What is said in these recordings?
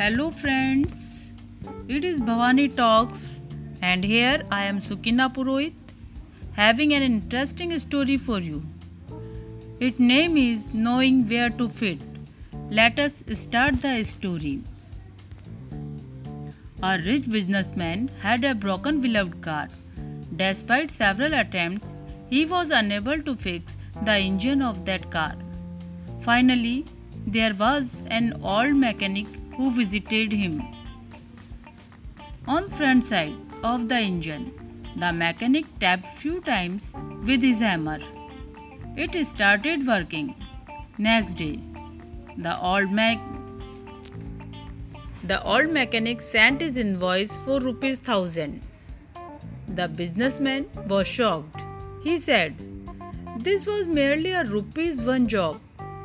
Hello friends, it is Bhavani Talks and here I am Sukina Purohit having an interesting story for you. Its name is Knowing Where to Fit. Let us start the story. A rich businessman had a broken beloved car. Despite several attempts, he was unable to fix the engine of that car. Finally, there was an old mechanic who visited him. On front side of the engine, the mechanic tapped few times with his hammer. It started working. Next day, the old mech the old mechanic sent his invoice for rupees thousand. The businessman was shocked. He said, This was merely a rupees one job.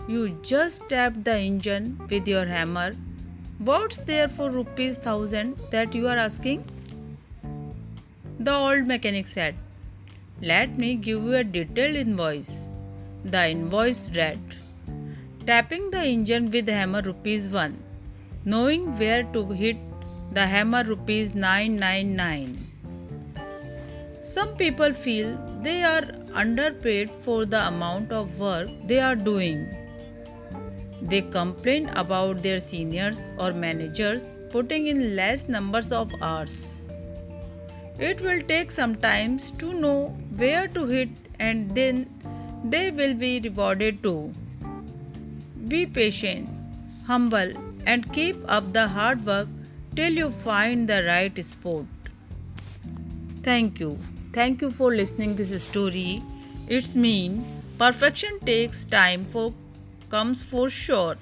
You just tapped the engine with your hammer What's there for rupees thousand that you are asking? The old mechanic said, Let me give you a detailed invoice. The invoice read, Tapping the engine with hammer rupees 1, knowing where to hit the hammer rupees 999. Some people feel they are underpaid for the amount of work they are doing. They complain about their seniors or managers putting in less numbers of hours. It will take some time to know where to hit and then they will be rewarded too. Be patient, humble, and keep up the hard work till you find the right spot. Thank you. Thank you for listening this story. It's mean perfection takes time for comes for sure.